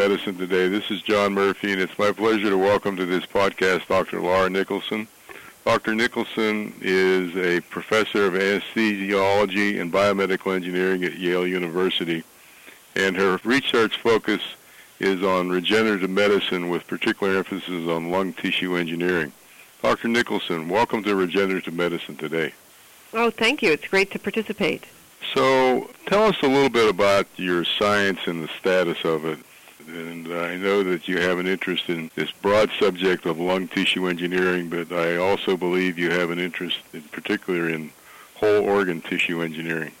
Medicine today. This is John Murphy, and it's my pleasure to welcome to this podcast Dr. Laura Niklason. Dr. Niklason is a professor of anesthesiology and biomedical engineering at Yale University, and her research focus is on regenerative medicine with particular emphasis on lung tissue engineering. Dr. Niklason, welcome to Regenerative Medicine today. Oh, thank you. It's great to participate. So, tell us a little bit about your science and the status of it. And I know that you have an interest in this broad subject of lung tissue engineering, but I also believe you have an interest in particular in whole organ tissue engineering.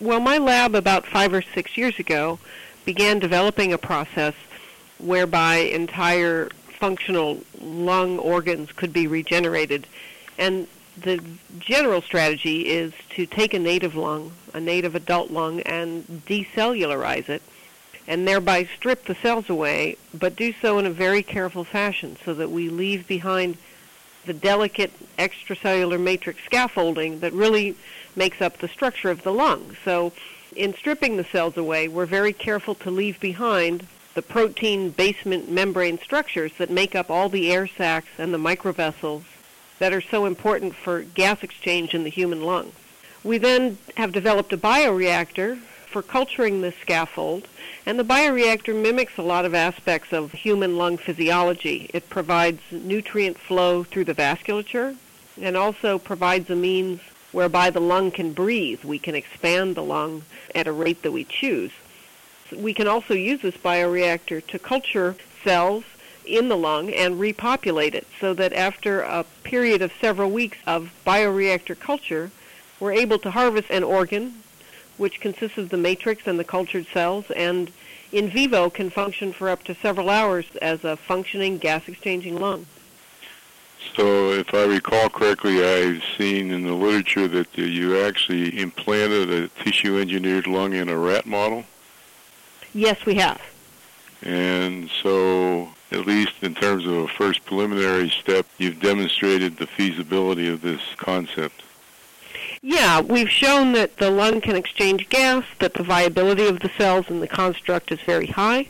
Well, my lab about five or six years ago began developing a process whereby entire functional lung organs could be regenerated. And the general strategy is to take a native lung, a native adult lung, and decellularize it, and thereby strip the cells away, but do so in a very careful fashion so that we leave behind the delicate extracellular matrix scaffolding that really makes up the structure of the lung. So in stripping the cells away, we're very careful to leave behind the protein basement membrane structures that make up all the air sacs and the microvessels that are so important for gas exchange in the human lung. We then have developed a bioreactor for culturing the scaffold, and the bioreactor mimics a lot of aspects of human lung physiology. It provides nutrient flow through the vasculature and also provides a means whereby the lung can breathe. We can expand the lung at a rate that we choose we can also use this bioreactor to culture cells in the lung and repopulate it so that after a period of several weeks of bioreactor culture, we're able to harvest an organ which consists of the matrix and the cultured cells and in vivo can function for up to several hours as a functioning gas exchanging lung. So, if I recall correctly, I've seen in the literature that you actually implanted a tissue engineered lung in a rat model. Yes, we have. And so, at least in terms of a first preliminary step, you've demonstrated the feasibility of this concept. Yeah, we've shown that the lung can exchange gas, that the viability of the cells in the construct is very high.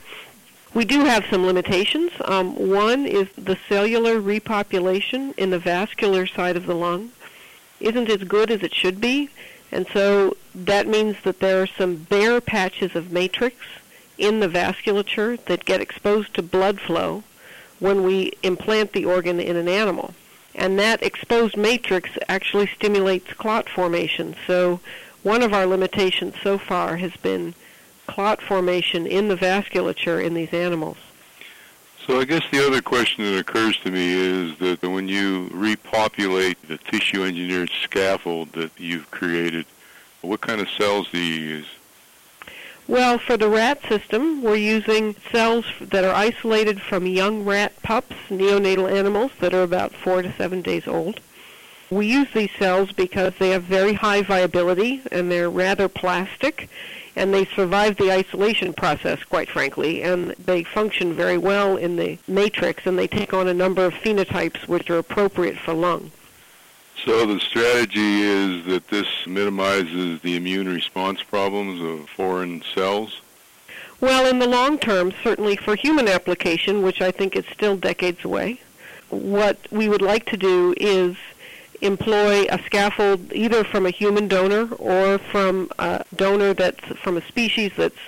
We do have some limitations. Um, one is the cellular repopulation in the vascular side of the lung isn't as good as it should be, and so that means that there are some bare patches of matrix in the vasculature that get exposed to blood flow when we implant the organ in an animal. And that exposed matrix actually stimulates clot formation. So one of our limitations so far has been clot formation in the vasculature in these animals. So I guess the other question that occurs to me is that when you repopulate the tissue engineered scaffold that you've created, what kind of cells do you use? Well, for the rat system, we're using cells that are isolated from young rat pups, neonatal animals that are about four to seven days old. We use these cells because they have very high viability and they're rather plastic and they survive the isolation process, quite frankly, and they function very well in the matrix and they take on a number of phenotypes which are appropriate for lung. So the strategy is that this minimizes the immune response problems of foreign cells? Well, in the long term, certainly for human application, which I think is still decades away, what we would like to do is employ a scaffold either from a human donor or from a donor that's from a species that's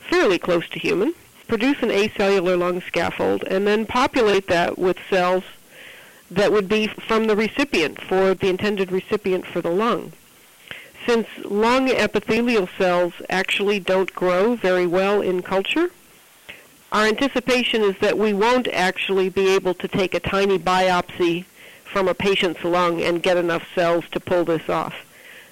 fairly close to human, produce an acellular lung scaffold, and then populate that with cells that would be from the recipient for the intended recipient for the lung. Since lung epithelial cells actually don't grow very well in culture, our anticipation is that we won't actually be able to take a tiny biopsy from a patient's lung and get enough cells to pull this off.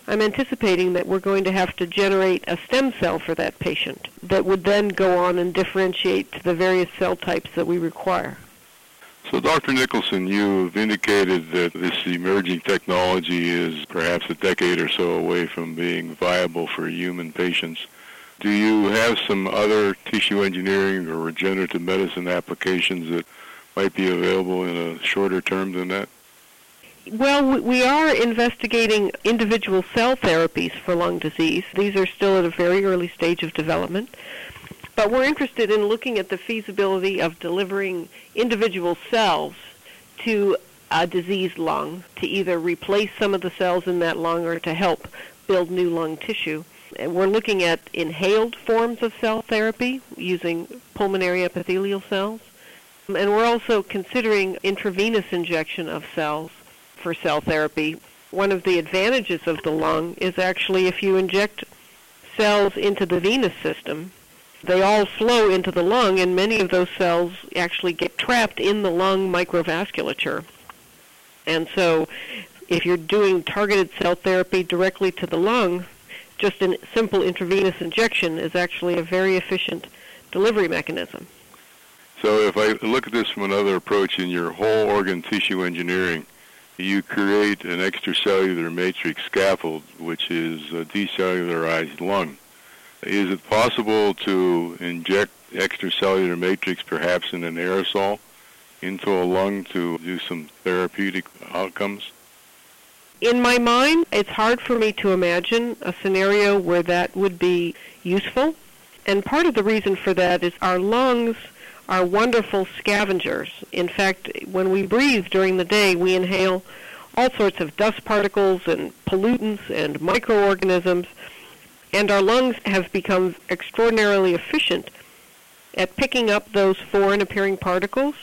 I'm anticipating that we're going to have to generate a stem cell for that patient that would then go on and differentiate to the various cell types that we require. So, Dr. Niklason, you've indicated that this emerging technology is perhaps a decade or so away from being viable for human patients. Do you have some other tissue engineering or regenerative medicine applications that might be available in a shorter term than that? Well, we are investigating individual cell therapies for lung disease. These are still at a very early stage of development. But we're interested in looking at the feasibility of delivering individual cells to a diseased lung to either replace some of the cells in that lung or to help build new lung tissue. And we're looking at inhaled forms of cell therapy using pulmonary epithelial cells. And we're also considering intravenous injection of cells for cell therapy. One of the advantages of the lung is actually if you inject cells into the venous system, they all flow into the lung, and many of those cells actually get trapped in the lung microvasculature. And so, if you're doing targeted cell therapy directly to the lung, just a simple intravenous injection is actually a very efficient delivery mechanism. So, if I look at this from another approach in your whole organ tissue engineering, you create an extracellular matrix scaffold, which is a decellularized lung. Is it possible to inject extracellular matrix perhaps in an aerosol into a lung to do some therapeutic outcomes? In my mind, it's hard for me to imagine a scenario where that would be useful. And part of the reason for that is our lungs are wonderful scavengers. In fact, when we breathe during the day, we inhale all sorts of dust particles and pollutants and microorganisms, and our lungs have become extraordinarily efficient at picking up those foreign appearing particles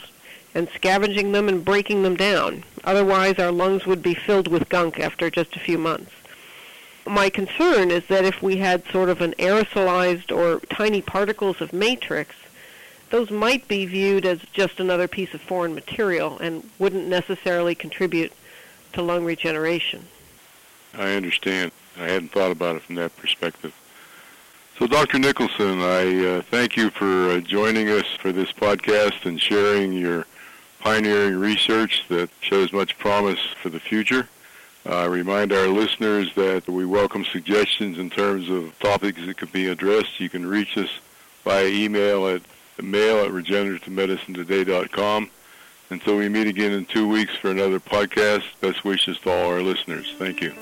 and scavenging them and breaking them down. Otherwise, our lungs would be filled with gunk after just a few months. My concern is that if we had sort of an aerosolized or tiny particles of matrix, those might be viewed as just another piece of foreign material and wouldn't necessarily contribute to lung regeneration. I understand. I hadn't thought about it from that perspective. So, Dr. Niklason, I uh, thank you for uh, joining us for this podcast and sharing your pioneering research that shows much promise for the future. I uh, remind our listeners that we welcome suggestions in terms of topics that could be addressed. You can reach us by email at mail at regenerativemedicinetoday.com. Until we meet again in two weeks for another podcast, best wishes to all our listeners. Thank you.